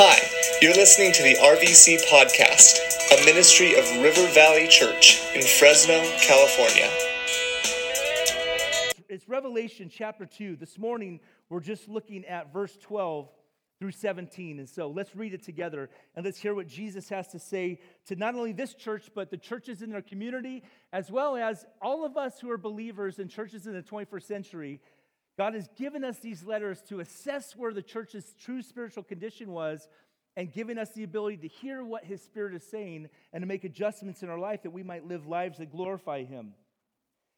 Hi, you're listening to the RVC Podcast, a ministry of River Valley Church in Fresno, California. It's Revelation chapter 2. This morning, we're just looking at verse 12 through 17. And so let's read it together and let's hear what Jesus has to say to not only this church, but the churches in their community, as well as all of us who are believers in churches in the 21st century. God has given us these letters to assess where the church's true spiritual condition was and giving us the ability to hear what his spirit is saying and to make adjustments in our life that we might live lives that glorify him.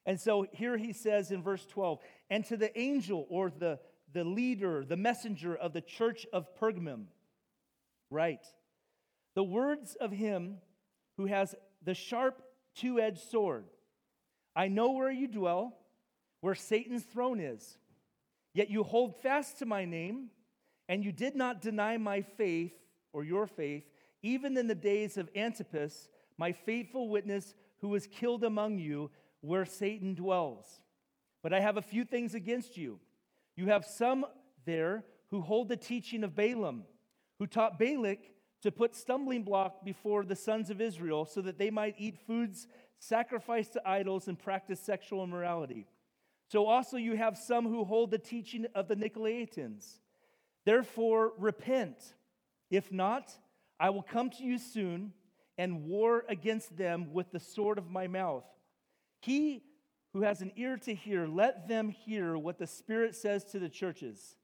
And so here he says in verse 12, and to the angel or the the leader, the messenger of the church of Pergamum. Right. The words of him who has the sharp two edged sword. I know where you dwell, where Satan's throne is. Yet you hold fast to my name, and you did not deny my faith or your faith, even in the days of Antipas, my faithful witness, who was killed among you, where Satan dwells. But I have a few things against you you have some there who hold the teaching of Balaam, who taught Balak to put stumbling block before the sons of Israel so that they might eat foods sacrificed to idols and practice sexual immorality. So also you have some who hold the teaching of the Nicolaitans. Therefore, repent. If not, I will come to you soon and war against them with the sword of my mouth. He who has an ear to hear, let them hear what the Spirit says to the churches.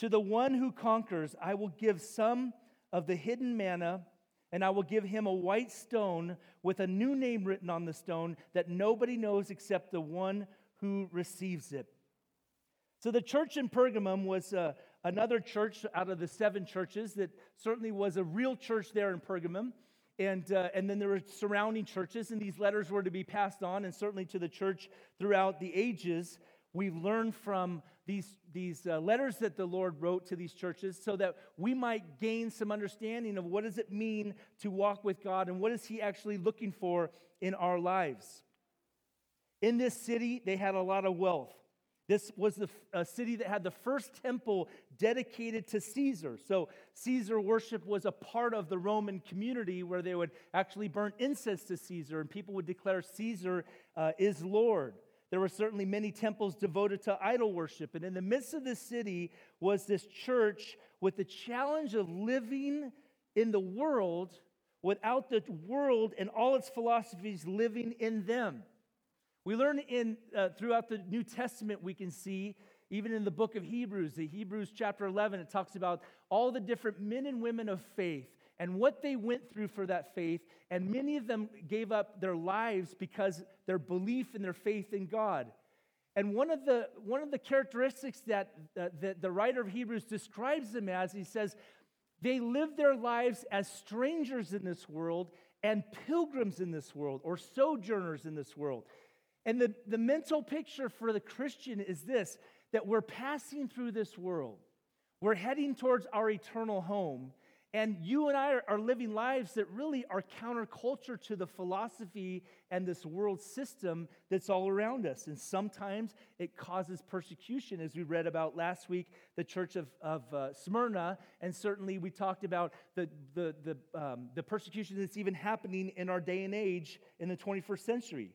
To the one who conquers, I will give some of the hidden manna, and I will give him a white stone with a new name written on the stone that nobody knows except the one who receives it. So the church in Pergamum was uh, another church out of the seven churches that certainly was a real church there in Pergamum. And, uh, and then there were surrounding churches, and these letters were to be passed on, and certainly to the church throughout the ages. We learn from these, these uh, letters that the Lord wrote to these churches so that we might gain some understanding of what does it mean to walk with God and what is He actually looking for in our lives. In this city, they had a lot of wealth. This was the a city that had the first temple dedicated to Caesar. So Caesar worship was a part of the Roman community where they would actually burn incense to Caesar and people would declare Caesar uh, is Lord. There were certainly many temples devoted to idol worship. And in the midst of this city was this church with the challenge of living in the world without the world and all its philosophies living in them. We learn in uh, throughout the New Testament, we can see, even in the book of Hebrews, the Hebrews chapter 11, it talks about all the different men and women of faith and what they went through for that faith. And many of them gave up their lives because their belief and their faith in God. And one of the, one of the characteristics that, uh, that the writer of Hebrews describes them as, he says, they lived their lives as strangers in this world and pilgrims in this world or sojourners in this world. And the, the mental picture for the Christian is this that we're passing through this world, we're heading towards our eternal home. And you and I are, are living lives that really are counterculture to the philosophy and this world system that's all around us. And sometimes it causes persecution, as we read about last week, the church of, of uh, Smyrna. And certainly we talked about the, the, the, um, the persecution that's even happening in our day and age in the 21st century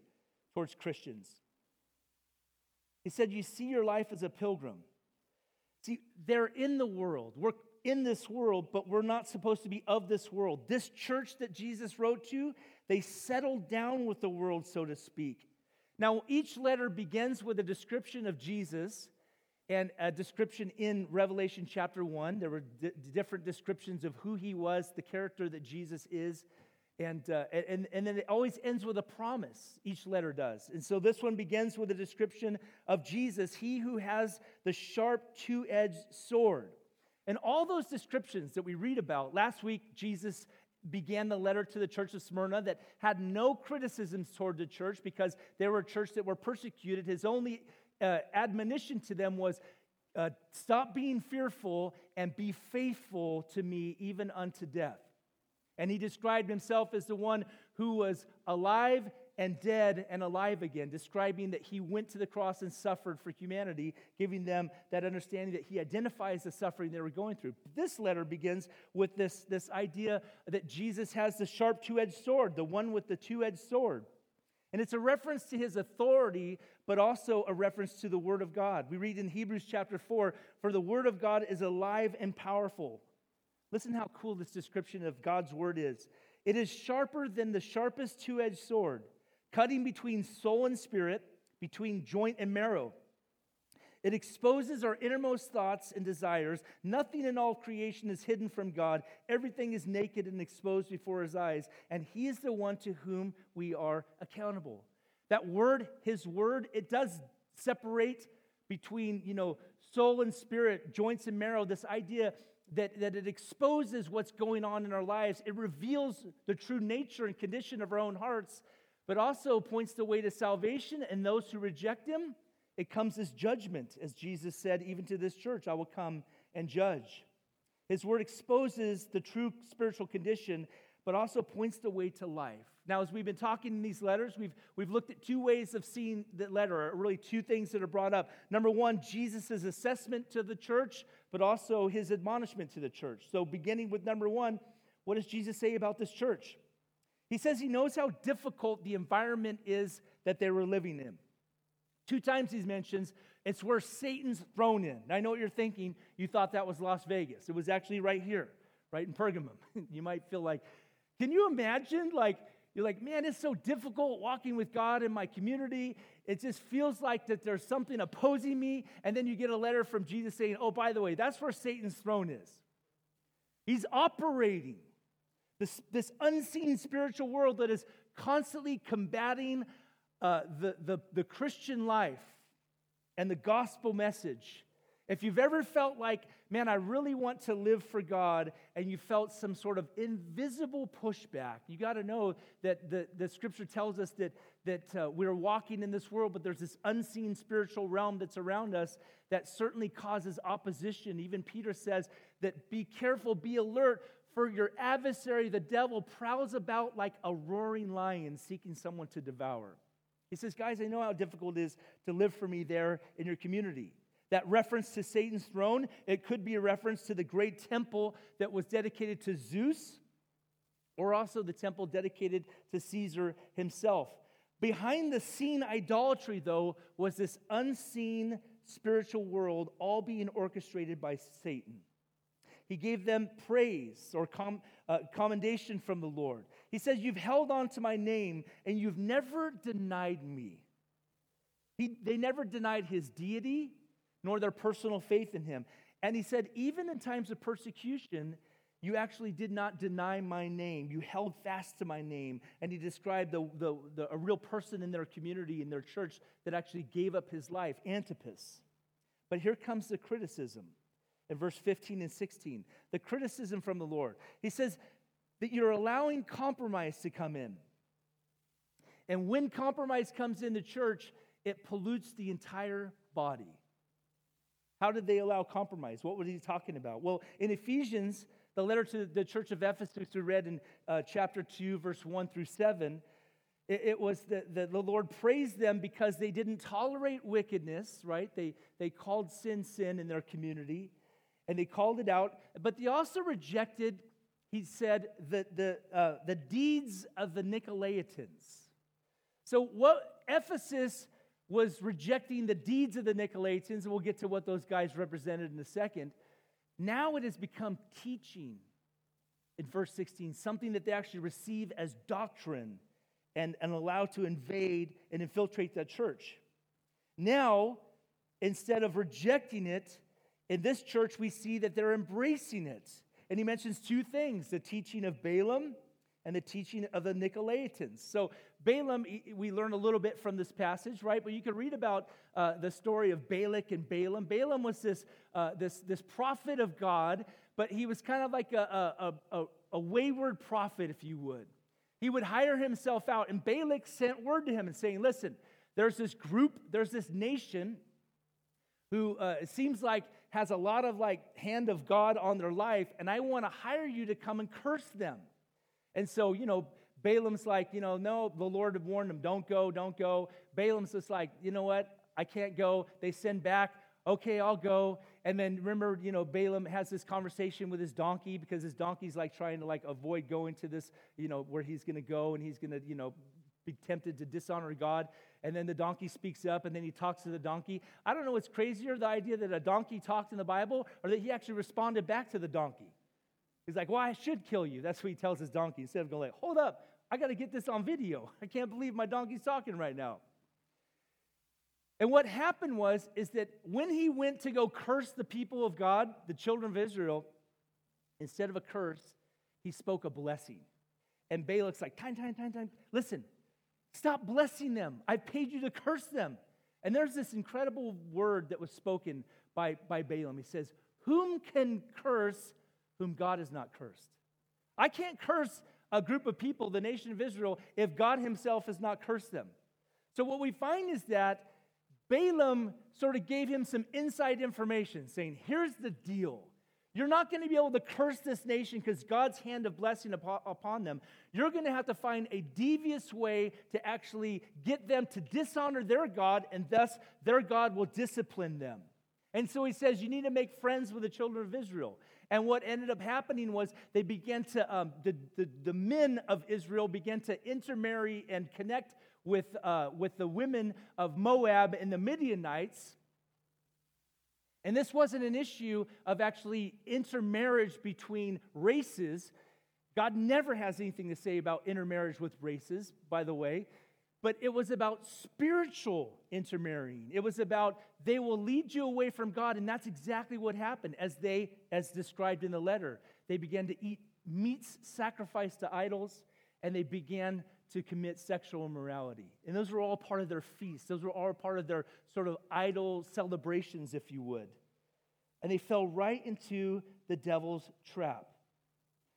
towards Christians. He said, You see your life as a pilgrim. See, they're in the world. We're in this world, but we're not supposed to be of this world. This church that Jesus wrote to, they settled down with the world, so to speak. Now, each letter begins with a description of Jesus and a description in Revelation chapter 1. There were d- different descriptions of who he was, the character that Jesus is. And, uh, and, and then it always ends with a promise, each letter does. And so this one begins with a description of Jesus, he who has the sharp two edged sword. And all those descriptions that we read about, last week, Jesus began the letter to the church of Smyrna that had no criticisms toward the church because they were a church that were persecuted. His only uh, admonition to them was uh, stop being fearful and be faithful to me even unto death. And he described himself as the one who was alive and dead and alive again, describing that he went to the cross and suffered for humanity, giving them that understanding that he identifies the suffering they were going through. This letter begins with this, this idea that Jesus has the sharp two edged sword, the one with the two edged sword. And it's a reference to his authority, but also a reference to the Word of God. We read in Hebrews chapter 4 For the Word of God is alive and powerful. Listen how cool this description of God's Word is. It is sharper than the sharpest two edged sword, cutting between soul and spirit, between joint and marrow. It exposes our innermost thoughts and desires. Nothing in all creation is hidden from God. Everything is naked and exposed before his eyes, and he is the one to whom we are accountable. That word, his word, it does separate between, you know, soul and spirit, joints and marrow, this idea that, that it exposes what's going on in our lives. It reveals the true nature and condition of our own hearts, but also points the way to salvation and those who reject Him. It comes as judgment, as Jesus said, even to this church, I will come and judge. His word exposes the true spiritual condition, but also points the way to life. Now, as we've been talking in these letters, we've, we've looked at two ways of seeing the letter, really two things that are brought up. Number one, Jesus' assessment to the church, but also his admonishment to the church. So, beginning with number one, what does Jesus say about this church? He says he knows how difficult the environment is that they were living in. Two times he mentions it's where Satan's throne in. I know what you're thinking. You thought that was Las Vegas. It was actually right here, right in Pergamum. you might feel like, can you imagine like you're like, man, it's so difficult walking with God in my community. It just feels like that there's something opposing me. And then you get a letter from Jesus saying, oh, by the way, that's where Satan's throne is. He's operating this, this unseen spiritual world that is constantly combating uh, the, the, the Christian life and the gospel message. If you've ever felt like, man, I really want to live for God, and you felt some sort of invisible pushback, you got to know that the, the scripture tells us that, that uh, we're walking in this world, but there's this unseen spiritual realm that's around us that certainly causes opposition. Even Peter says that be careful, be alert, for your adversary, the devil, prowls about like a roaring lion seeking someone to devour. He says, Guys, I know how difficult it is to live for me there in your community. That reference to Satan's throne, it could be a reference to the great temple that was dedicated to Zeus, or also the temple dedicated to Caesar himself. Behind the scene idolatry, though, was this unseen spiritual world, all being orchestrated by Satan. He gave them praise or com- uh, commendation from the Lord. He says, You've held on to my name and you've never denied me. He, they never denied his deity, nor their personal faith in him. And he said, even in times of persecution, you actually did not deny my name. You held fast to my name. And he described the, the, the, a real person in their community, in their church, that actually gave up his life, Antipas. But here comes the criticism in verse 15 and 16. The criticism from the Lord. He says that you're allowing compromise to come in. And when compromise comes in the church, it pollutes the entire body. How did they allow compromise? What was he talking about? Well, in Ephesians, the letter to the church of Ephesus, we read in uh, chapter 2, verse 1 through 7, it, it was that the, the Lord praised them because they didn't tolerate wickedness, right? They, they called sin sin in their community and they called it out, but they also rejected, he said, the, the, uh, the deeds of the Nicolaitans. So, what Ephesus was rejecting the deeds of the Nicolaitans, and we'll get to what those guys represented in a second. Now it has become teaching in verse 16, something that they actually receive as doctrine and, and allow to invade and infiltrate that church. Now, instead of rejecting it, in this church we see that they're embracing it. And he mentions two things the teaching of Balaam and the teaching of the Nicolaitans. So, Balaam, we learn a little bit from this passage, right? But you can read about uh, the story of Balak and Balaam. Balaam was this, uh, this, this prophet of God, but he was kind of like a, a, a, a wayward prophet, if you would. He would hire himself out, and Balak sent word to him and saying, Listen, there's this group, there's this nation who uh, it seems like has a lot of like hand of God on their life, and I want to hire you to come and curse them. And so, you know, Balaam's like, you know, no, the Lord had warned him, don't go, don't go. Balaam's just like, you know what? I can't go. They send back, okay, I'll go. And then remember, you know, Balaam has this conversation with his donkey because his donkey's like trying to like avoid going to this, you know, where he's going to go and he's going to, you know, be tempted to dishonor God. And then the donkey speaks up and then he talks to the donkey. I don't know what's crazier the idea that a donkey talked in the Bible or that he actually responded back to the donkey. He's like, Well, I should kill you. That's what he tells his donkey instead of going, like, Hold up, I got to get this on video. I can't believe my donkey's talking right now. And what happened was, is that when he went to go curse the people of God, the children of Israel, instead of a curse, he spoke a blessing. And Balak's like, time, time, time, time. Listen, stop blessing them. I paid you to curse them. And there's this incredible word that was spoken by, by Balaam. He says, Whom can curse whom God has not cursed? I can't curse a group of people, the nation of Israel, if God himself has not cursed them. So what we find is that Balaam sort of gave him some inside information, saying, Here's the deal. You're not going to be able to curse this nation because God's hand of blessing upon them. You're going to have to find a devious way to actually get them to dishonor their God, and thus their God will discipline them. And so he says, You need to make friends with the children of Israel. And what ended up happening was they began to, um, the, the, the men of Israel began to intermarry and connect with, uh, with the women of Moab and the Midianites. And this wasn't an issue of actually intermarriage between races. God never has anything to say about intermarriage with races, by the way, but it was about spiritual intermarrying. It was about they will lead you away from God, and that's exactly what happened as they, as described in the letter. They began to eat meats sacrificed to idols, and they began to commit sexual immorality. And those were all part of their feasts, those were all part of their sort of idol celebrations, if you would. And they fell right into the devil's trap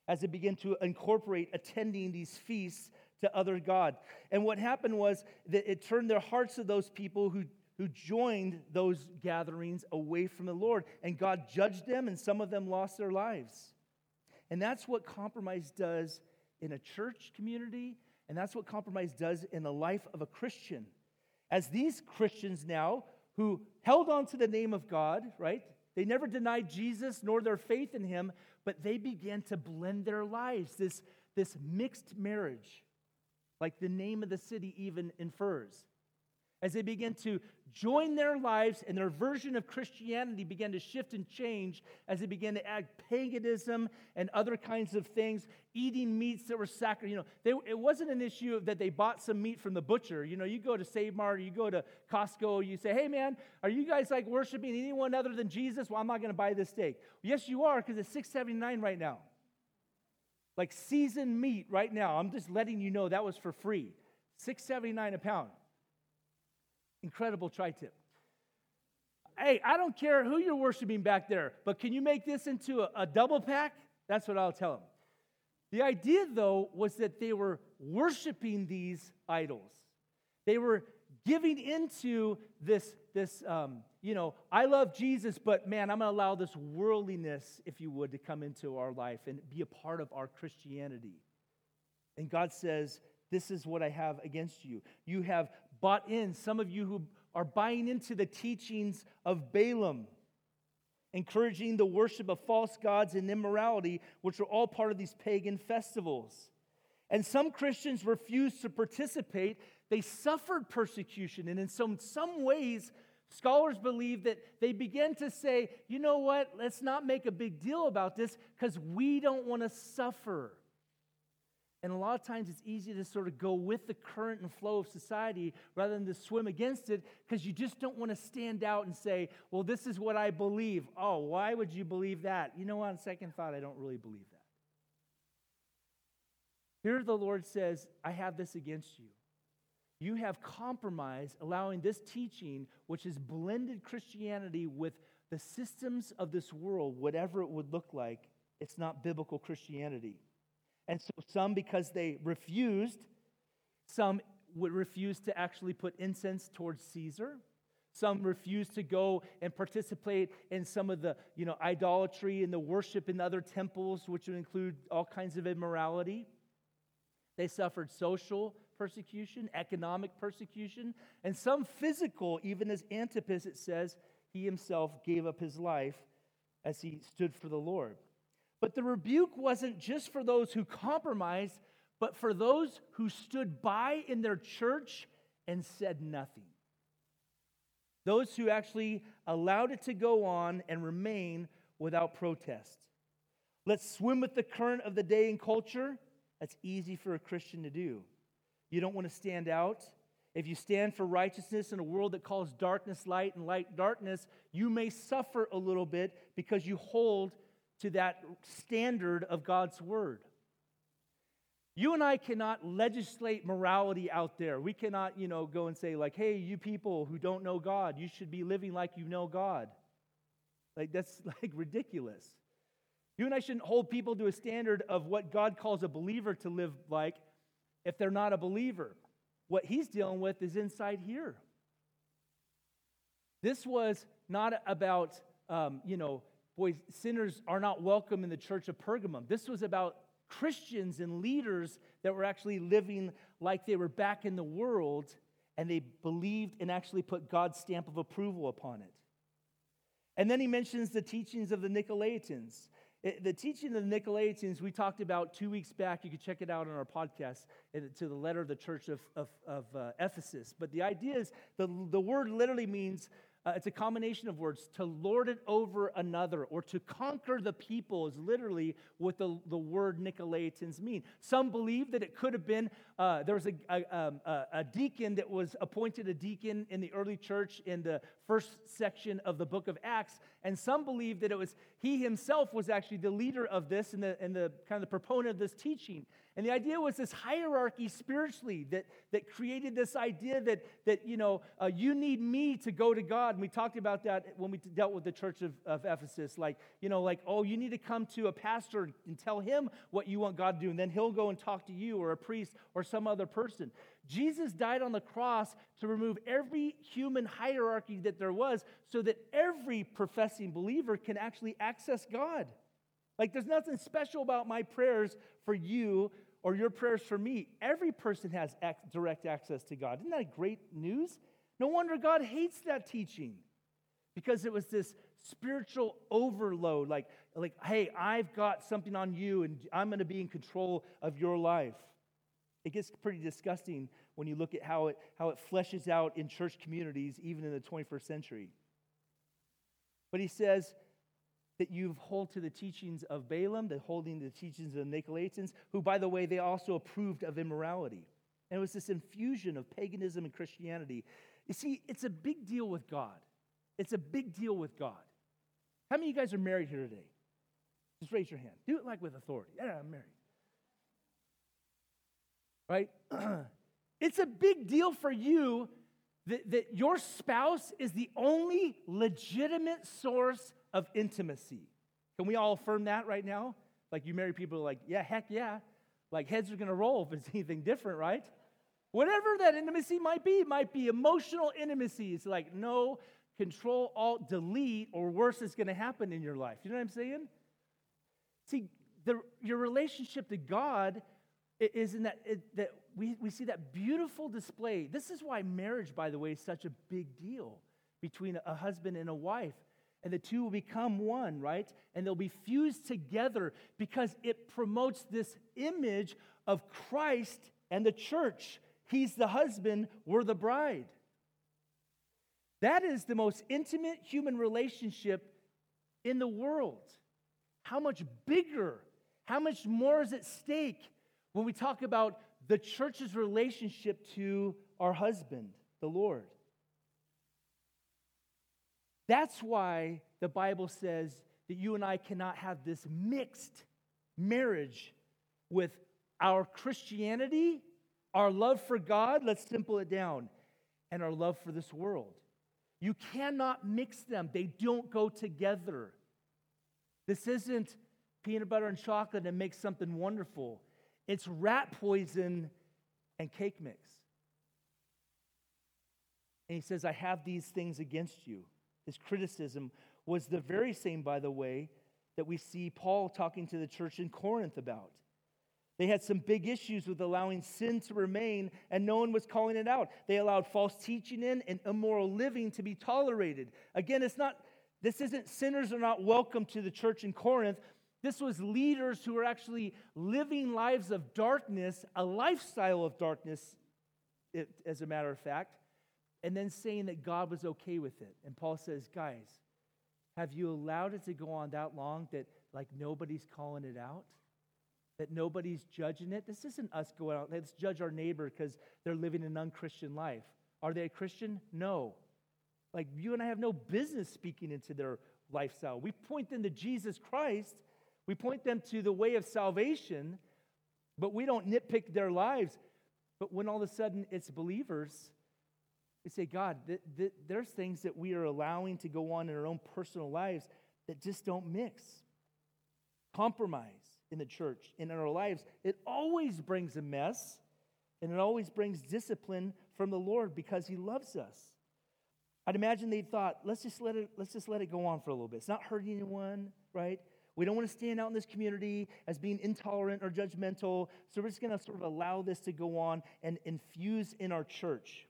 as they began to incorporate attending these feasts to other God. And what happened was that it turned their hearts of those people who, who joined those gatherings away from the Lord. And God judged them, and some of them lost their lives. And that's what compromise does in a church community and that's what compromise does in the life of a Christian. As these Christians now, who held on to the name of God, right? They never denied Jesus nor their faith in him, but they began to blend their lives, this, this mixed marriage, like the name of the city even infers as they began to join their lives and their version of Christianity began to shift and change as they began to add paganism and other kinds of things, eating meats that were sacred. You know, they, it wasn't an issue that they bought some meat from the butcher. You know, you go to Save Mart, you go to Costco, you say, hey man, are you guys like worshiping anyone other than Jesus? Well, I'm not going to buy this steak. Yes, you are, because it's six seventy nine right now. Like seasoned meat right now. I'm just letting you know that was for free. Six seventy nine a pound. Incredible tri tip. Hey, I don't care who you're worshiping back there, but can you make this into a, a double pack? That's what I'll tell them. The idea, though, was that they were worshiping these idols. They were giving into this, this um, you know, I love Jesus, but man, I'm going to allow this worldliness, if you would, to come into our life and be a part of our Christianity. And God says, This is what I have against you. You have bought in, some of you who are buying into the teachings of Balaam, encouraging the worship of false gods and immorality, which are all part of these pagan festivals. And some Christians refuse to participate. They suffered persecution. And in some, some ways, scholars believe that they began to say, you know what, let's not make a big deal about this because we don't want to suffer. And a lot of times it's easy to sort of go with the current and flow of society rather than to swim against it because you just don't want to stand out and say, well, this is what I believe. Oh, why would you believe that? You know, on second thought, I don't really believe that. Here the Lord says, I have this against you. You have compromised, allowing this teaching, which has blended Christianity with the systems of this world, whatever it would look like, it's not biblical Christianity. And so some, because they refused, some would refuse to actually put incense towards Caesar. Some refused to go and participate in some of the, you know, idolatry and the worship in other temples, which would include all kinds of immorality. They suffered social persecution, economic persecution, and some physical, even as Antipas, it says, he himself gave up his life as he stood for the Lord. But the rebuke wasn't just for those who compromised, but for those who stood by in their church and said nothing. Those who actually allowed it to go on and remain without protest. Let's swim with the current of the day and culture. That's easy for a Christian to do. You don't want to stand out. If you stand for righteousness in a world that calls darkness light and light darkness, you may suffer a little bit because you hold to that standard of God's word. You and I cannot legislate morality out there. We cannot, you know, go and say, like, hey, you people who don't know God, you should be living like you know God. Like, that's like ridiculous. You and I shouldn't hold people to a standard of what God calls a believer to live like if they're not a believer. What he's dealing with is inside here. This was not about, um, you know, boys, sinners are not welcome in the church of Pergamum. This was about Christians and leaders that were actually living like they were back in the world and they believed and actually put God's stamp of approval upon it. And then he mentions the teachings of the Nicolaitans. It, the teaching of the Nicolaitans, we talked about two weeks back. You can check it out on our podcast to the letter of the church of, of, of uh, Ephesus. But the idea is the, the word literally means uh, it's a combination of words. To lord it over another or to conquer the people is literally what the, the word Nicolaitans mean. Some believe that it could have been, uh, there was a, a, um, a, deacon that was appointed a deacon in the early church in the first section of the book of Acts. And some believe that it was he himself was actually the leader of this and the, and the kind of the proponent of this teaching. And the idea was this hierarchy spiritually that, that created this idea that, that you know, uh, you need me to go to God. And we talked about that when we dealt with the church of, of Ephesus. Like, you know, like, oh, you need to come to a pastor and tell him what you want God to do. And then he'll go and talk to you or a priest or some other person. Jesus died on the cross to remove every human hierarchy that there was so that every professing believer can actually access God. Like, there's nothing special about my prayers for you or your prayers for me. Every person has direct access to God. Isn't that great news? No wonder God hates that teaching because it was this spiritual overload like, like hey, I've got something on you and I'm going to be in control of your life. It gets pretty disgusting when you look at how it, how it fleshes out in church communities, even in the 21st century. But he says, that you hold to the teachings of Balaam, the holding the teachings of the Nicolaitans, who, by the way, they also approved of immorality. And it was this infusion of paganism and Christianity. You see, it's a big deal with God. It's a big deal with God. How many of you guys are married here today? Just raise your hand. Do it like with authority. Yeah, I'm married. Right? it's a big deal for you that, that your spouse is the only legitimate source of intimacy. Can we all affirm that right now? Like you married people like, yeah, heck yeah. Like heads are gonna roll if it's anything different, right? Whatever that intimacy might be, might be emotional intimacy. It's like no control, alt, delete, or worse is gonna happen in your life. You know what I'm saying? See, the, your relationship to God is in that, it, that we, we see that beautiful display. This is why marriage, by the way, is such a big deal between a husband and a wife and the two will become one, right? And they'll be fused together because it promotes this image of Christ and the church. He's the husband, we're the bride. That is the most intimate human relationship in the world. How much bigger, how much more is at stake when we talk about the church's relationship to our husband, the Lord? That's why the Bible says that you and I cannot have this mixed marriage with our Christianity, our love for God, let's simple it down, and our love for this world. You cannot mix them, they don't go together. This isn't peanut butter and chocolate and make something wonderful. It's rat poison and cake mix. And he says, I have these things against you. His criticism was the very same, by the way, that we see Paul talking to the church in Corinth about. They had some big issues with allowing sin to remain, and no one was calling it out. They allowed false teaching in and immoral living to be tolerated. Again, it's not, this isn't sinners are not welcome to the church in Corinth. This was leaders who were actually living lives of darkness, a lifestyle of darkness, as a matter of fact, and then saying that God was okay with it. And Paul says, guys, have you allowed it to go on that long that like nobody's calling it out? that nobody's judging it. This isn't us going out, let's judge our neighbor because they're living an unchristian life. Are they a Christian? No. Like you and I have no business speaking into their lifestyle. We point them to Jesus Christ, we point them to the way of salvation, but we don't nitpick their lives. But when all of a sudden it's believers, we say, God, th- th- there's things that we are allowing to go on in our own personal lives that just don't mix. Compromise in the church in our lives, it always brings a mess and it always brings discipline from the Lord because He loves us. I'd imagine they thought, let's just let it, let's just let it go on for a little bit. It's not hurting anyone, right? We don't want to stand out in this community as being intolerant or judgmental. So we're just going to sort of allow this to go on and infuse in our church.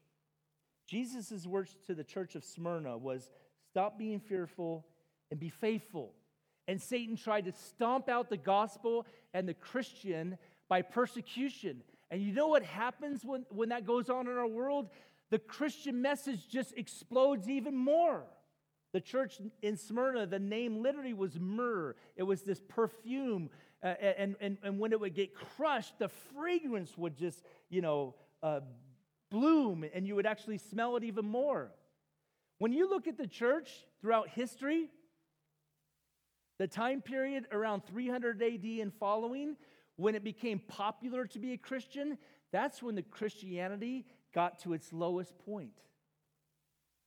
Jesus' words to the church of Smyrna was stop being fearful and be faithful. And Satan tried to stomp out the gospel and the Christian by persecution. And you know what happens when, when that goes on in our world? The Christian message just explodes even more. The church in Smyrna, the name literally was myrrh. It was this perfume. Uh, and, and, and when it would get crushed, the fragrance would just, you know, uh, bloom and you would actually smell it even more. When you look at the church throughout history, the time period around 300 AD and following, when it became popular to be a Christian, that's when the Christianity got to its lowest point.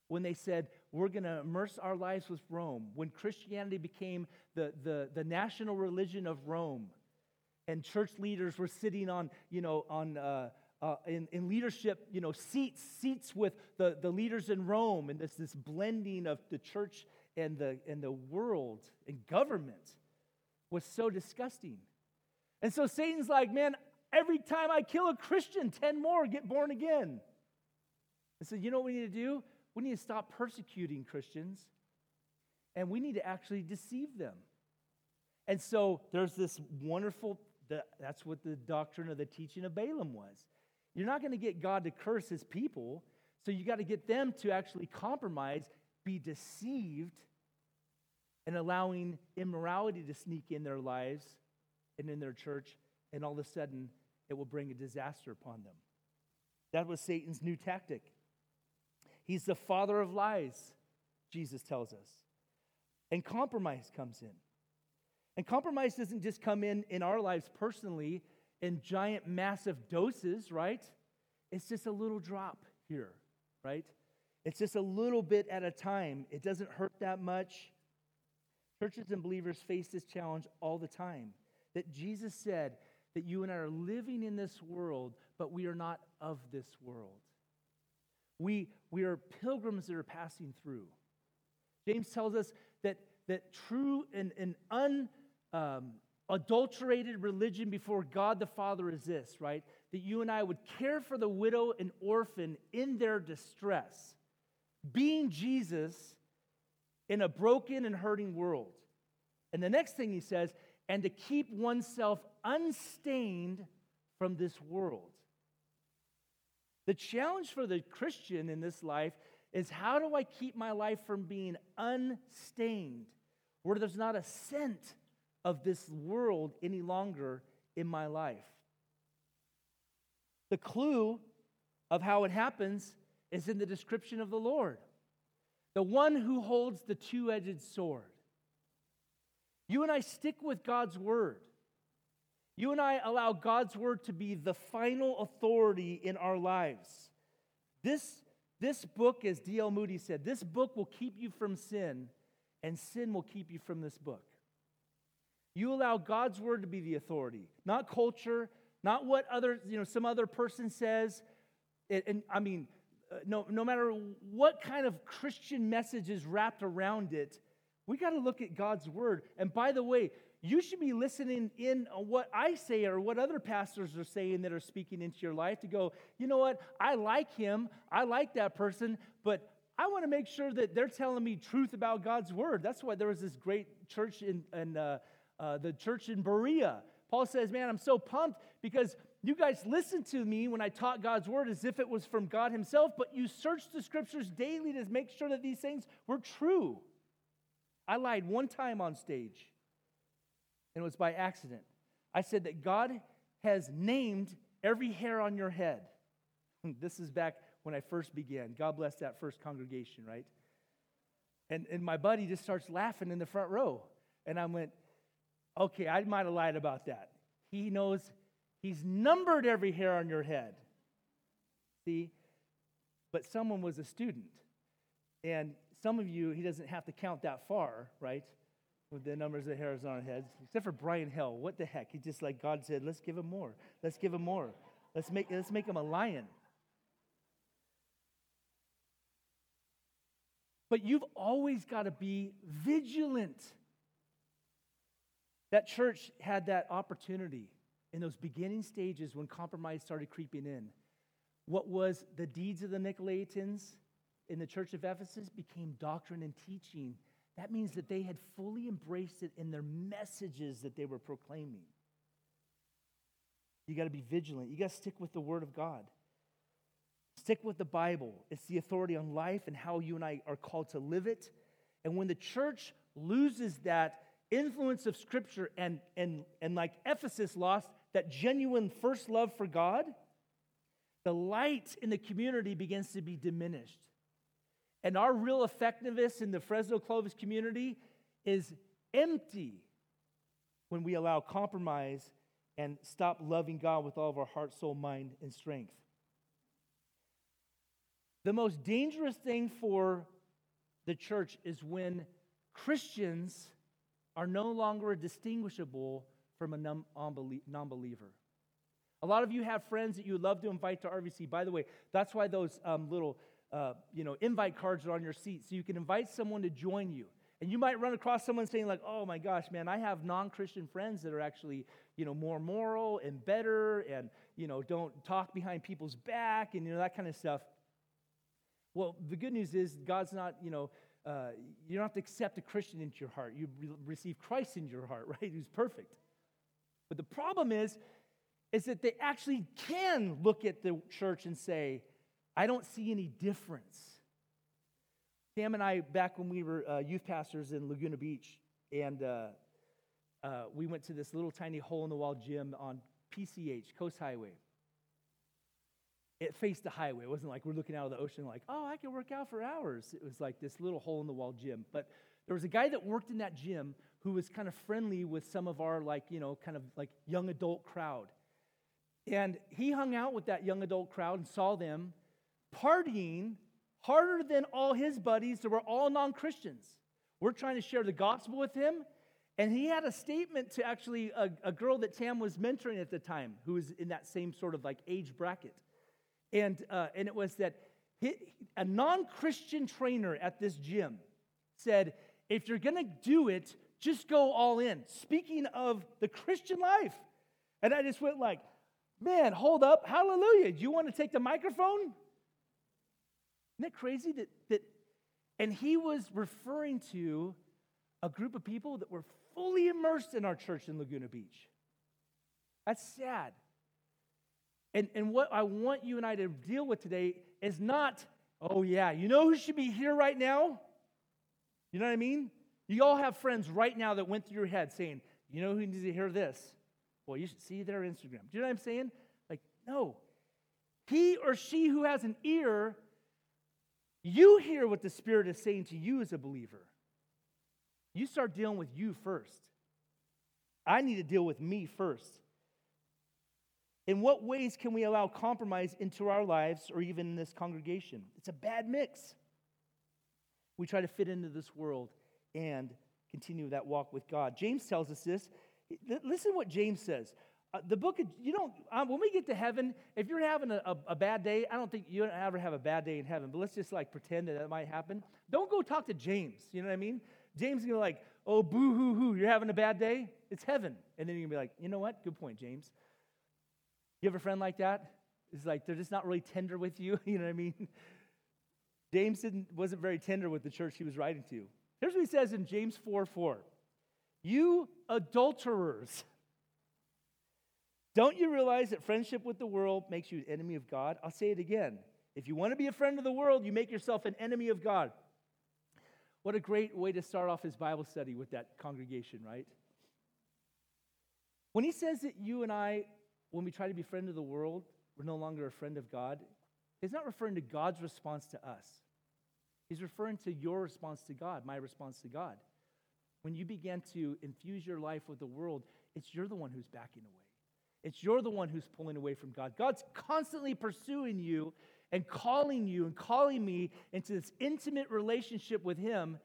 When they said, we're going to immerse our lives with Rome. When Christianity became the, the, the national religion of Rome, and church leaders were sitting on, you know, on, uh, uh, in, in leadership, you know, seats, seats with the, the leaders in Rome, and this, this blending of the church and the, and the world and government was so disgusting. And so Satan's like, man, every time I kill a Christian, 10 more get born again. And so, you know what we need to do? We need to stop persecuting Christians and we need to actually deceive them. And so there's this wonderful, that's what the doctrine of the teaching of Balaam was. You're not going to get God to curse his people, so you got to get them to actually compromise, be deceived, and allowing immorality to sneak in their lives and in their church, and all of a sudden it will bring a disaster upon them. That was Satan's new tactic. He's the father of lies, Jesus tells us. And compromise comes in. And compromise doesn't just come in in our lives personally in giant, massive doses, right? It's just a little drop here, right? It's just a little bit at a time. It doesn't hurt that much. Churches and believers face this challenge all the time. That Jesus said that you and I are living in this world, but we are not of this world. We, we are pilgrims that are passing through. James tells us that, that true and, and unadulterated um, religion before God the Father is this, right? That you and I would care for the widow and orphan in their distress. Being Jesus in a broken and hurting world. And the next thing he says, and to keep oneself unstained from this world. The challenge for the Christian in this life is how do I keep my life from being unstained, where there's not a scent of this world any longer in my life? The clue of how it happens is in the description of the Lord the one who holds the two edged sword. You and I stick with God's word. You and I allow God's word to be the final authority in our lives. This, this book, as D.L. Moody said, this book will keep you from sin, and sin will keep you from this book. You allow God's word to be the authority, not culture, not what other, you know, some other person says. And, and I mean, uh, no, no matter what kind of Christian message is wrapped around it, we got to look at God's word. And by the way, you should be listening in on what I say or what other pastors are saying that are speaking into your life to go, you know what? I like him. I like that person, but I want to make sure that they're telling me truth about God's word. That's why there was this great church in, in uh, uh, the church in Berea. Paul says, Man, I'm so pumped because you guys listened to me when I taught God's word as if it was from God Himself, but you searched the scriptures daily to make sure that these things were true. I lied one time on stage and it was by accident. I said that God has named every hair on your head. This is back when I first began. God bless that first congregation, right? And, and my buddy just starts laughing in the front row. And I went, okay, I might have lied about that. He knows he's numbered every hair on your head. See? But someone was a student. And some of you, he doesn't have to count that far, right? With the numbers of hairs on our heads, except for Brian Hill. What the heck? He just like God said, let's give him more. Let's give him more. Let's make, let's make him a lion. But you've always got to be vigilant. That church had that opportunity in those beginning stages when compromise started creeping in. What was the deeds of the Nicolaitans in the church of Ephesus became doctrine and teaching that means that they had fully embraced it in their messages that they were proclaiming. You got to be vigilant. You got to stick with the Word of God. Stick with the Bible. It's the authority on life and how you and I are called to live it. And when the church loses that influence of Scripture and, and, and like Ephesus lost that genuine first love for God, the light in the community begins to be diminished. And our real effectiveness in the Fresno Clovis community is empty when we allow compromise and stop loving God with all of our heart, soul, mind, and strength. The most dangerous thing for the church is when Christians are no longer distinguishable from a non believer. A lot of you have friends that you would love to invite to RVC. By the way, that's why those um, little uh, you know, invite cards are on your seat so you can invite someone to join you. And you might run across someone saying, like, oh my gosh, man, I have non Christian friends that are actually, you know, more moral and better and, you know, don't talk behind people's back and, you know, that kind of stuff. Well, the good news is God's not, you know, uh, you don't have to accept a Christian into your heart. You re- receive Christ in your heart, right? Who's perfect. But the problem is, is that they actually can look at the church and say, I don't see any difference. Sam and I, back when we were uh, youth pastors in Laguna Beach, and uh, uh, we went to this little tiny hole in the wall gym on PCH, Coast Highway. It faced the highway. It wasn't like we're looking out of the ocean, like, oh, I can work out for hours. It was like this little hole in the wall gym. But there was a guy that worked in that gym who was kind of friendly with some of our, like, you know, kind of like young adult crowd. And he hung out with that young adult crowd and saw them partying harder than all his buddies that were all non Christians. We're trying to share the gospel with him. And he had a statement to actually a, a, girl that Tam was mentoring at the time, who was in that same sort of like age bracket. And, uh, and it was that he, a non Christian trainer at this gym said, if you're going to do it, just go all in. Speaking of the Christian life. And I just went like, man, hold up. Hallelujah. Do you want to take the microphone? Isn't that crazy that, that and he was referring to a group of people that were fully immersed in our church in Laguna Beach. That's sad. And, and what I want you and I to deal with today is not, oh, yeah, you know who should be here right now? You know what I mean? You all have friends right now that went through your head saying, you know who needs to hear this? Well, you should see their Instagram. Do you know what I'm saying? Like, no. He or she who has an ear you hear what the Spirit is saying to you as a believer. You start dealing with you first. I need to deal with me first. In what ways can we allow compromise into our lives or even in this congregation? It's a bad mix. We try to fit into this world and continue that walk with God. James tells us this. Listen to what James says. Uh, the book of, you don't, um, when we get to heaven, if you're having a, a, a, bad day, I don't think you ever have a bad day in heaven, but let's just like pretend that that might happen. Don't go talk to James. You know what I mean? James is going to like, oh, boo hoo hoo, you're having a bad day? It's heaven. And then you're going to be like, you know what? Good point, James. You have a friend like that? It's like they're just not really tender with you. You know what I mean? James didn't, wasn't very tender with the church he was writing to. Here's what he says in James 4 4. You adulterers. Don't you realize that friendship with the world makes you an enemy of God? I'll say it again. If you want to be a friend of the world, you make yourself an enemy of God. What a great way to start off his Bible study with that congregation, right? When he says that you and I, when we try to be friend of the world, we're no longer a friend of God, he's not referring to God's response to us. He's referring to your response to God, my response to God. When you begin to infuse your life with the world, it's you're the one who's backing away. It's you're the one who's pulling away from God. God's constantly pursuing you and calling you and calling me into this intimate relationship with Him.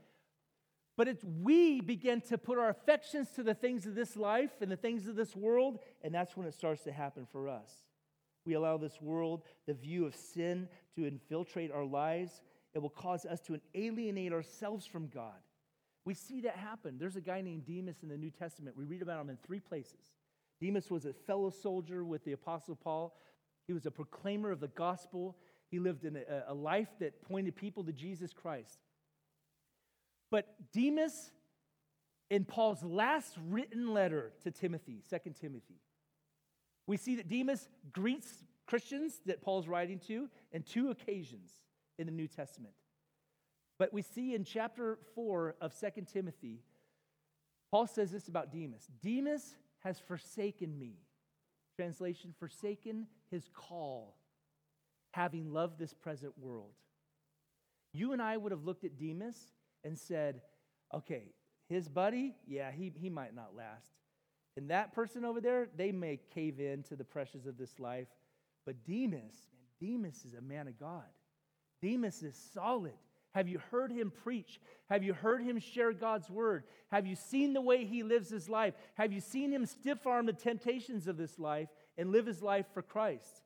But it's we begin to put our affections to the things of this life and the things of this world, and that's when it starts to happen for us. We allow this world, the view of sin, to infiltrate our lives. It will cause us to alienate ourselves from God. We see that happen. There's a guy named Demas in the New Testament. We read about him in three places. Demas was a fellow soldier with the Apostle Paul. He was a proclaimer of the gospel. He lived in a, a life that pointed people to Jesus Christ. But Demas, in Paul's last written letter to Timothy, 2 Timothy, we see that Demas greets Christians that Paul's writing to in two occasions in the New Testament. But we see in chapter 4 of 2 Timothy, Paul says this about Demas Demas has forsaken me. Translation, forsaken his call, having loved this present world. You and I would have looked at Demas and said, okay, his buddy, yeah, he, he might not last. And that person over there, they may cave in to the pressures of this life. But Demas, man, Demas is a man of God. Demas is solid. Have you heard him preach? Have you heard him share God's word? Have you seen the way he lives his life? Have you seen him stiff arm the temptations of this life and live his life for Christ?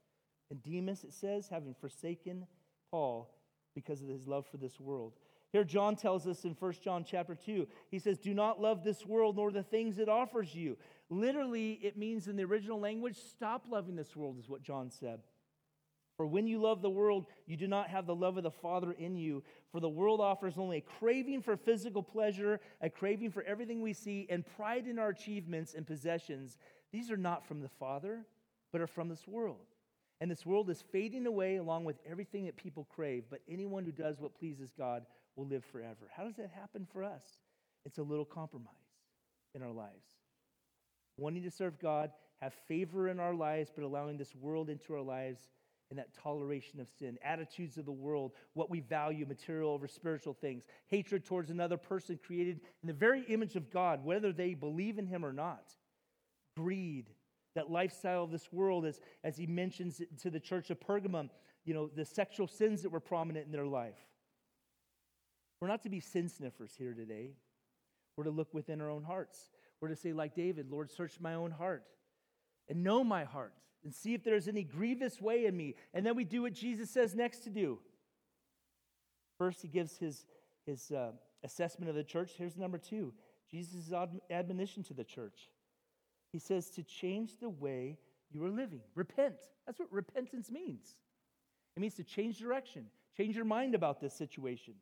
And Demas, it says, having forsaken Paul because of his love for this world. Here John tells us in 1 John chapter 2, he says, Do not love this world nor the things it offers you. Literally, it means in the original language, stop loving this world, is what John said. For when you love the world, you do not have the love of the Father in you. For the world offers only a craving for physical pleasure, a craving for everything we see, and pride in our achievements and possessions. These are not from the Father, but are from this world. And this world is fading away along with everything that people crave. But anyone who does what pleases God will live forever. How does that happen for us? It's a little compromise in our lives. Wanting to serve God, have favor in our lives, but allowing this world into our lives and that toleration of sin, attitudes of the world, what we value, material over spiritual things, hatred towards another person created in the very image of God, whether they believe in Him or not, greed, that lifestyle of this world, as, as he mentions to the church of Pergamum, you know, the sexual sins that were prominent in their life. We're not to be sin sniffers here today. We're to look within our own hearts. We're to say, like David, Lord, search my own heart and know my heart and see if there's any grievous way in me. And then we do what Jesus says next to do. First, he gives his, his uh, assessment of the church. Here's number two Jesus' admonition to the church. He says to change the way you are living. Repent. That's what repentance means. It means to change direction, change your mind about this situation.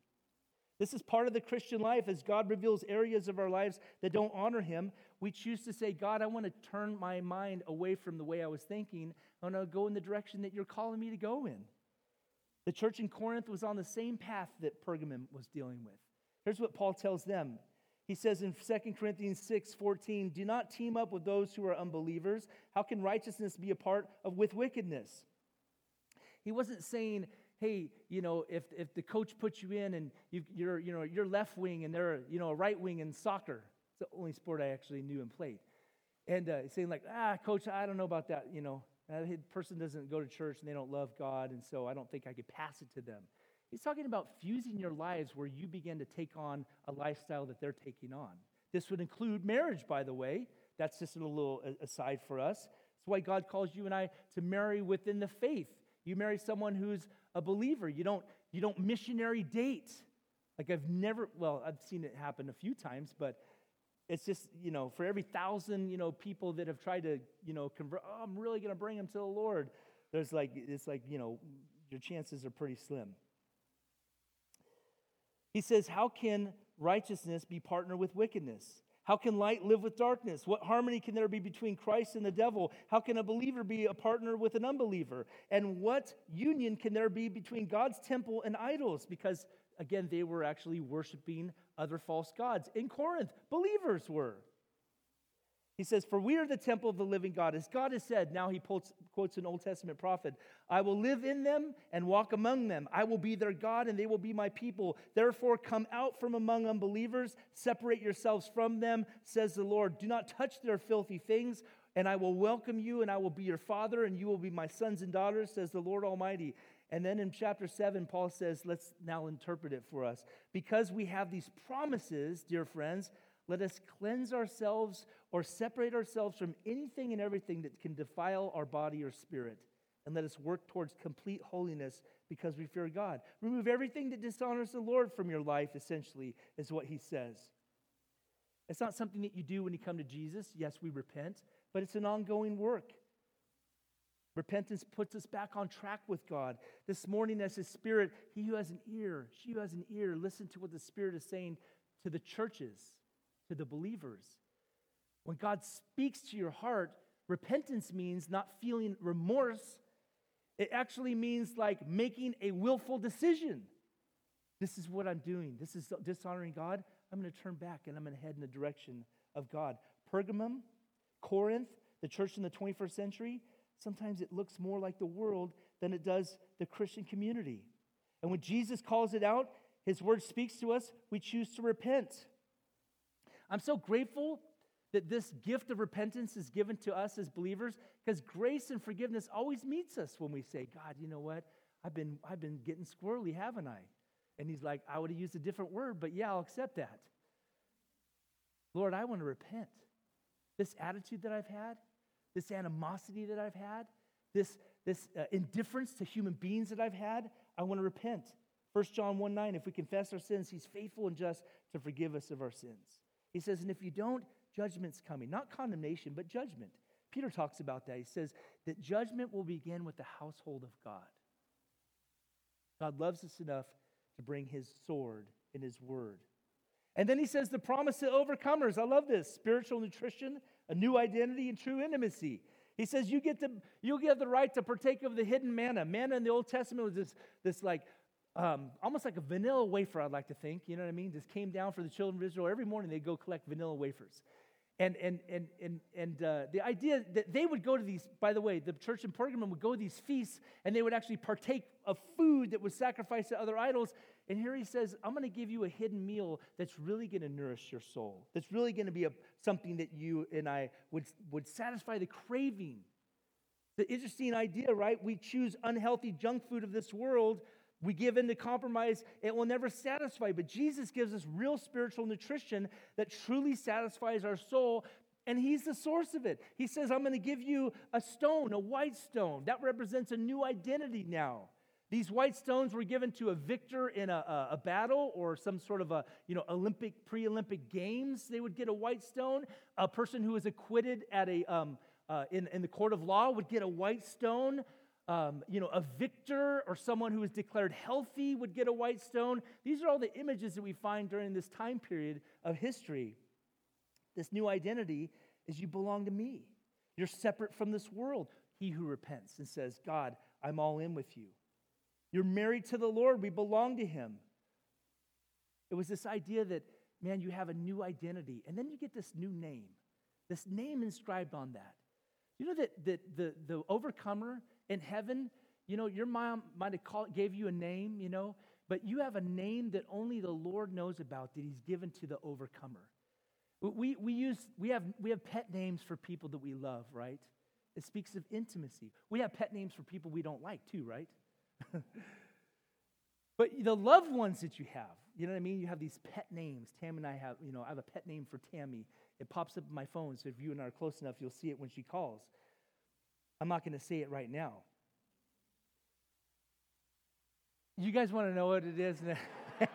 This is part of the Christian life. As God reveals areas of our lives that don't honor Him, we choose to say, God, I want to turn my mind away from the way I was thinking. I want to go in the direction that you're calling me to go in. The church in Corinth was on the same path that Pergamum was dealing with. Here's what Paul tells them. He says in 2 Corinthians 6 14, Do not team up with those who are unbelievers. How can righteousness be a part of with wickedness? He wasn't saying, hey, you know, if, if the coach puts you in and you, are you know, you're left wing and they're, you know, a right wing in soccer. It's the only sport I actually knew and played. And uh, saying like, ah, coach, I don't know about that, you know. That person doesn't go to church and they don't love God, and so I don't think I could pass it to them. He's talking about fusing your lives where you begin to take on a lifestyle that they're taking on. This would include marriage, by the way. That's just a little aside for us. That's why God calls you and I to marry within the faith. You marry someone who's a believer. You don't, you don't missionary date. Like I've never, well, I've seen it happen a few times, but it's just, you know, for every thousand, you know, people that have tried to, you know, convert, oh, I'm really going to bring them to the Lord. There's like, it's like, you know, your chances are pretty slim. He says, How can righteousness be partnered with wickedness? How can light live with darkness? What harmony can there be between Christ and the devil? How can a believer be a partner with an unbeliever? And what union can there be between God's temple and idols? Because, again, they were actually worshiping other false gods. In Corinth, believers were. He says, For we are the temple of the living God. As God has said, now he quotes an Old Testament prophet I will live in them and walk among them. I will be their God and they will be my people. Therefore, come out from among unbelievers, separate yourselves from them, says the Lord. Do not touch their filthy things, and I will welcome you, and I will be your father, and you will be my sons and daughters, says the Lord Almighty. And then in chapter 7, Paul says, let's now interpret it for us. Because we have these promises, dear friends, let us cleanse ourselves or separate ourselves from anything and everything that can defile our body or spirit. And let us work towards complete holiness because we fear God. Remove everything that dishonors the Lord from your life, essentially, is what he says. It's not something that you do when you come to Jesus. Yes, we repent, but it's an ongoing work. Repentance puts us back on track with God. This morning, as His Spirit, He who has an ear, she who has an ear, listen to what the Spirit is saying to the churches, to the believers. When God speaks to your heart, repentance means not feeling remorse. It actually means like making a willful decision. This is what I'm doing. This is dishonoring God. I'm going to turn back and I'm going to head in the direction of God. Pergamum, Corinth, the church in the 21st century, sometimes it looks more like the world than it does the Christian community. And when Jesus calls it out, his word speaks to us, we choose to repent. I'm so grateful that this gift of repentance is given to us as believers because grace and forgiveness always meets us when we say, God, you know what? I've been, I've been getting squirrely, haven't I? And he's like, I would have used a different word, but yeah, I'll accept that. Lord, I want to repent. This attitude that I've had, this animosity that I've had, this, this uh, indifference to human beings that I've had, I want to repent. 1 John 1 9, if we confess our sins, he's faithful and just to forgive us of our sins. He says, and if you don't, judgment's coming. Not condemnation, but judgment. Peter talks about that. He says that judgment will begin with the household of God. God loves us enough to bring his sword in his word. And then he says the promise to overcomers. I love this spiritual nutrition a new identity and true intimacy. He says you get to you get the right to partake of the hidden manna. Manna in the Old Testament was this, this like um, almost like a vanilla wafer, I'd like to think. You know what I mean? Just came down for the children of Israel. Every morning They'd go collect vanilla wafers. And, and, and, and, and uh, the idea that they would go to these, by the way, the church in Pergamum would go to these feasts and they would actually partake of food that was sacrificed to other idols. And here he says, I'm going to give you a hidden meal that's really going to nourish your soul, that's really going to be a, something that you and I would, would satisfy the craving. The interesting idea, right? We choose unhealthy junk food of this world we give in to compromise, it will never satisfy. But Jesus gives us real spiritual nutrition that truly satisfies our soul, and He's the source of it. He says, I'm going to give you a stone, a white stone. That represents a new identity now. These white stones were given to a victor in a, a, battle or some sort of a you know Olympic pre-Olympic games. They would get a white stone. A person who was acquitted at a um, uh, in, in the court of law would get a white stone um, you know, a victor or someone who is declared healthy would get a white stone. These are all the images that we find during this time period of history. This new identity is you belong to me. You're separate from this world. He who repents and says, God, I'm all in with you. You're married to the Lord. We belong to him. It was this idea that, man, you have a new identity. And then you get this new name, this name inscribed on that. You know that, that the, the overcomer in heaven, you know, your mom might have called, gave you a name, you know, but you have a name that only the Lord knows about that He's given to the overcomer. We, we, use, we, have, we have pet names for people that we love, right? It speaks of intimacy. We have pet names for people we don't like, too, right? But the loved ones that you have, you know what I mean? You have these pet names. Tam and I have, you know, I have a pet name for Tammy. It pops up on my phone, so if you and I are close enough, you'll see it when she calls. I'm not going to say it right now. You guys want to know what it is?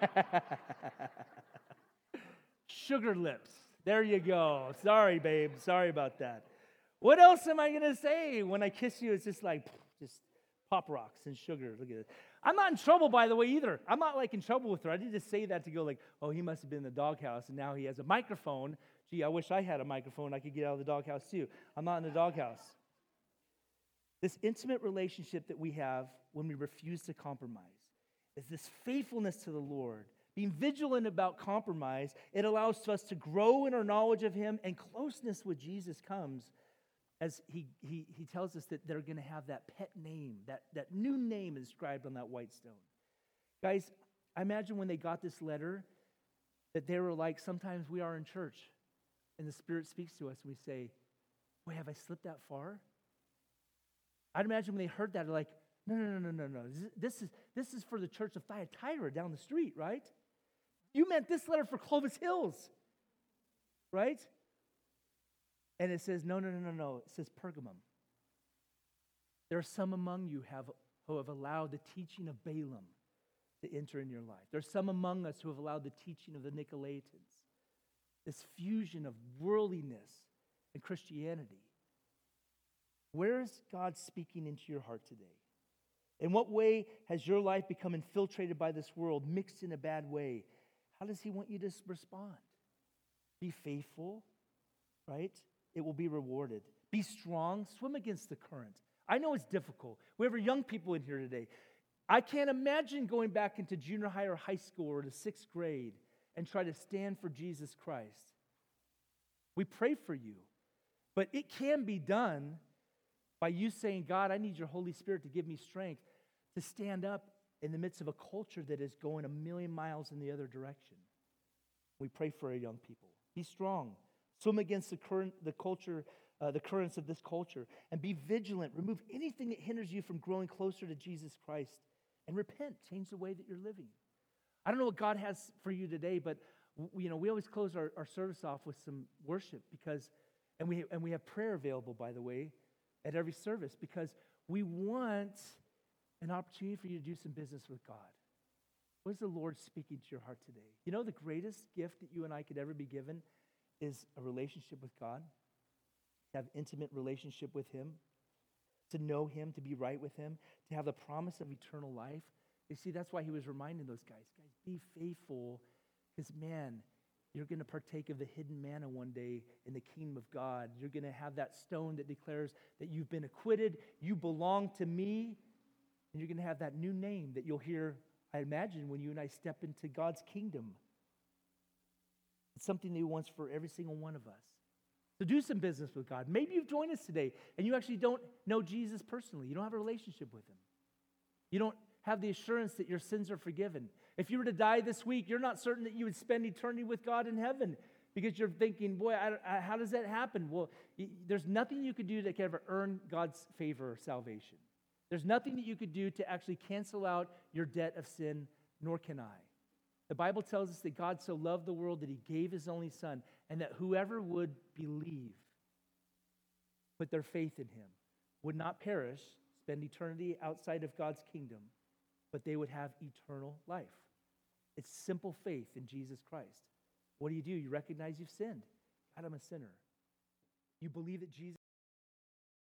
Sugar lips. There you go. Sorry, babe. Sorry about that. What else am I going to say when I kiss you? It's just like, just pop rocks and sugar. Look at it. I'm not in trouble, by the way, either. I'm not like in trouble with her. I didn't just say that to go like, oh, he must have been in the doghouse and now he has a microphone. Gee, I wish I had a microphone. I could get out of the doghouse too. I'm not in the doghouse. This intimate relationship that we have when we refuse to compromise is this faithfulness to the Lord, being vigilant about compromise. It allows us to grow in our knowledge of Him, and closeness with Jesus comes as he, he, he tells us that they're going to have that pet name, that, that new name inscribed on that white stone. Guys, I imagine when they got this letter that they were like, sometimes we are in church and the Spirit speaks to us and we say, Wait, have I slipped that far? I'd imagine when they heard that, they're like, no, no, no, no, no, no. This is, this is for the church of Thyatira down the street, right? You meant this letter for Clovis Hills, right? And it says, no, no, no, no, no. It says Pergamum. There are some among you have, who have allowed the teaching of Balaam to enter in your life. There are some among us who have allowed the teaching of the Nicolaitans, this fusion of worldliness and Christianity. Where is God speaking into your heart today? In what way has your life become infiltrated by this world, mixed in a bad way? How does He want you to respond? Be faithful, right? It will be rewarded. Be strong, swim against the current. I know it's difficult. We have young people in here today. I can't imagine going back into junior high or high school or the sixth grade and try to stand for Jesus Christ. We pray for you, but it can be done by you saying, God, I need your Holy Spirit to give me strength to stand up in the midst of a culture that is going a million miles in the other direction. We pray for our young people. Be strong. Swim against the current, the culture, uh, the currents of this culture, and be vigilant. Remove anything that hinders you from growing closer to Jesus Christ, and repent. Change the way that you're living. I don't know what God has for you today, but you know we always close our, our service off with some worship because, and we and we have prayer available, by the way, at every service because we want an opportunity for you to do some business with God. What is the Lord speaking to your heart today? You know, the greatest gift that you and I could ever be given is a relationship with God, to have intimate relationship with Him, to know Him, to be right with Him, to have the promise of eternal life. You see, that's why He was reminding those guys, guys, be faithful, because man, you're going to partake of the hidden manna one day in the kingdom of God. You're going to have that stone that declares that you've been acquitted, you belong to me, and you're going to have that new name that you'll hear, I imagine, when you and I step into God's kingdom. It's something that He wants for every single one of us. So do some business with God. Maybe you've joined us today and you actually don't know Jesus personally. You don't have a relationship with Him. You don't have the assurance that your sins are forgiven. If you were to die this week, you're not certain that you would spend eternity with God in heaven because you're thinking, boy, I, I, how does that happen? Well, there's nothing you could do that can ever earn God's favor or salvation. There's nothing that you could do to actually cancel out your debt of sin, nor can I. The Bible tells us that God so loved the world that he gave his only son, and that whoever would believe, put their faith in him, would not perish, spend eternity outside of God's kingdom, but they would have eternal life. It's simple faith in Jesus Christ. What do you do? You recognize you've sinned. God, I'm a sinner. You believe that Jesus